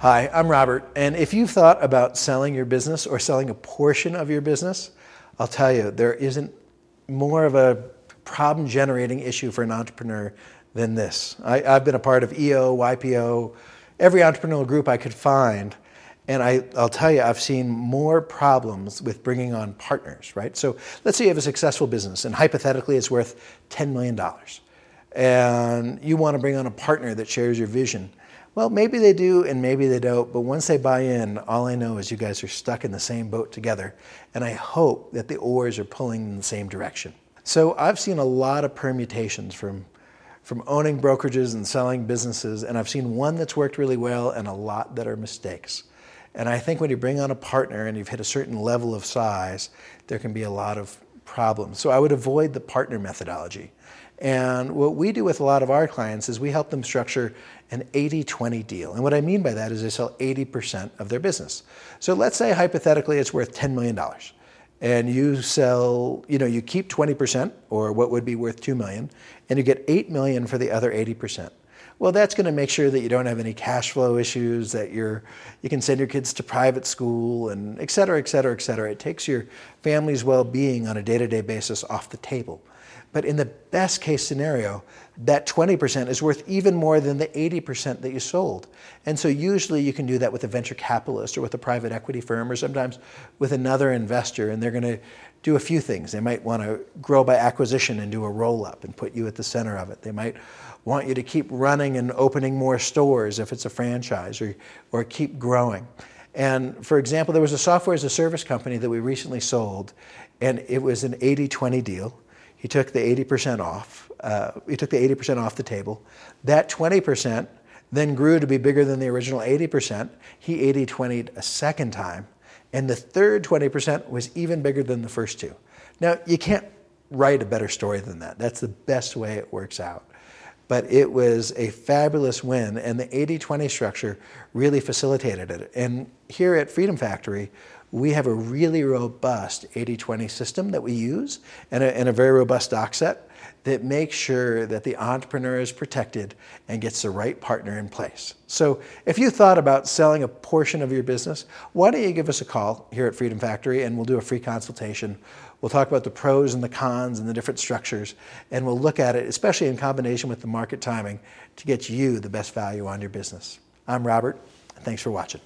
Hi, I'm Robert, and if you've thought about selling your business or selling a portion of your business, I'll tell you, there isn't more of a problem generating issue for an entrepreneur than this. I, have been a part of EO, YPO, every entrepreneurial group I could find, and I, will tell you, I've seen more problems with bringing on partners, right? So let's say you have a successful business, and hypothetically it's worth $10 million, and you want to bring on a partner that shares your vision well, maybe they do and maybe they don't, but once they buy in, all I know is you guys are stuck in the same boat together, and I hope that the oars are pulling in the same direction. So I've seen a lot of permutations from, from owning brokerages and selling businesses, and I've seen one that's worked really well and a lot that are mistakes. And I think when you bring on a partner and you've hit a certain level of size, there can be a lot of problems. So I would avoid the partner methodology. And what we do with a lot of our clients is we help them structure an 80 20 deal. And what I mean by that is they sell 80% of their business. So let's say hypothetically it's worth $10 million. And you sell, you know, you keep 20% or what would be worth 2 million, and you get 8 million for the other 80%. Well, that's going to make sure that you don't have any cash flow issues, that you're, you can send your kids to private school, and et cetera, et cetera, et cetera. It takes your family's well being on a day to day basis off the table. But in the best case scenario, that 20% is worth even more than the 80% that you sold. And so usually you can do that with a venture capitalist or with a private equity firm or sometimes with another investor, and they're going to do a few things. They might want to grow by acquisition and do a roll up and put you at the center of it. They might want you to keep running and opening more stores if it's a franchise or, or keep growing. And for example, there was a software as a service company that we recently sold, and it was an 80 20 deal. He took the 80% off. Uh, he took the 80% off the table. That 20% then grew to be bigger than the original 80%. He 80 20 a second time. And the third 20% was even bigger than the first two. Now, you can't write a better story than that. That's the best way it works out. But it was a fabulous win, and the 80 20 structure really facilitated it. And here at Freedom Factory, we have a really robust 80-20 system that we use and a, and a very robust doc set that makes sure that the entrepreneur is protected and gets the right partner in place. So if you thought about selling a portion of your business, why don't you give us a call here at Freedom Factory and we'll do a free consultation. We'll talk about the pros and the cons and the different structures, and we'll look at it, especially in combination with the market timing, to get you the best value on your business. I'm Robert. Thanks for watching.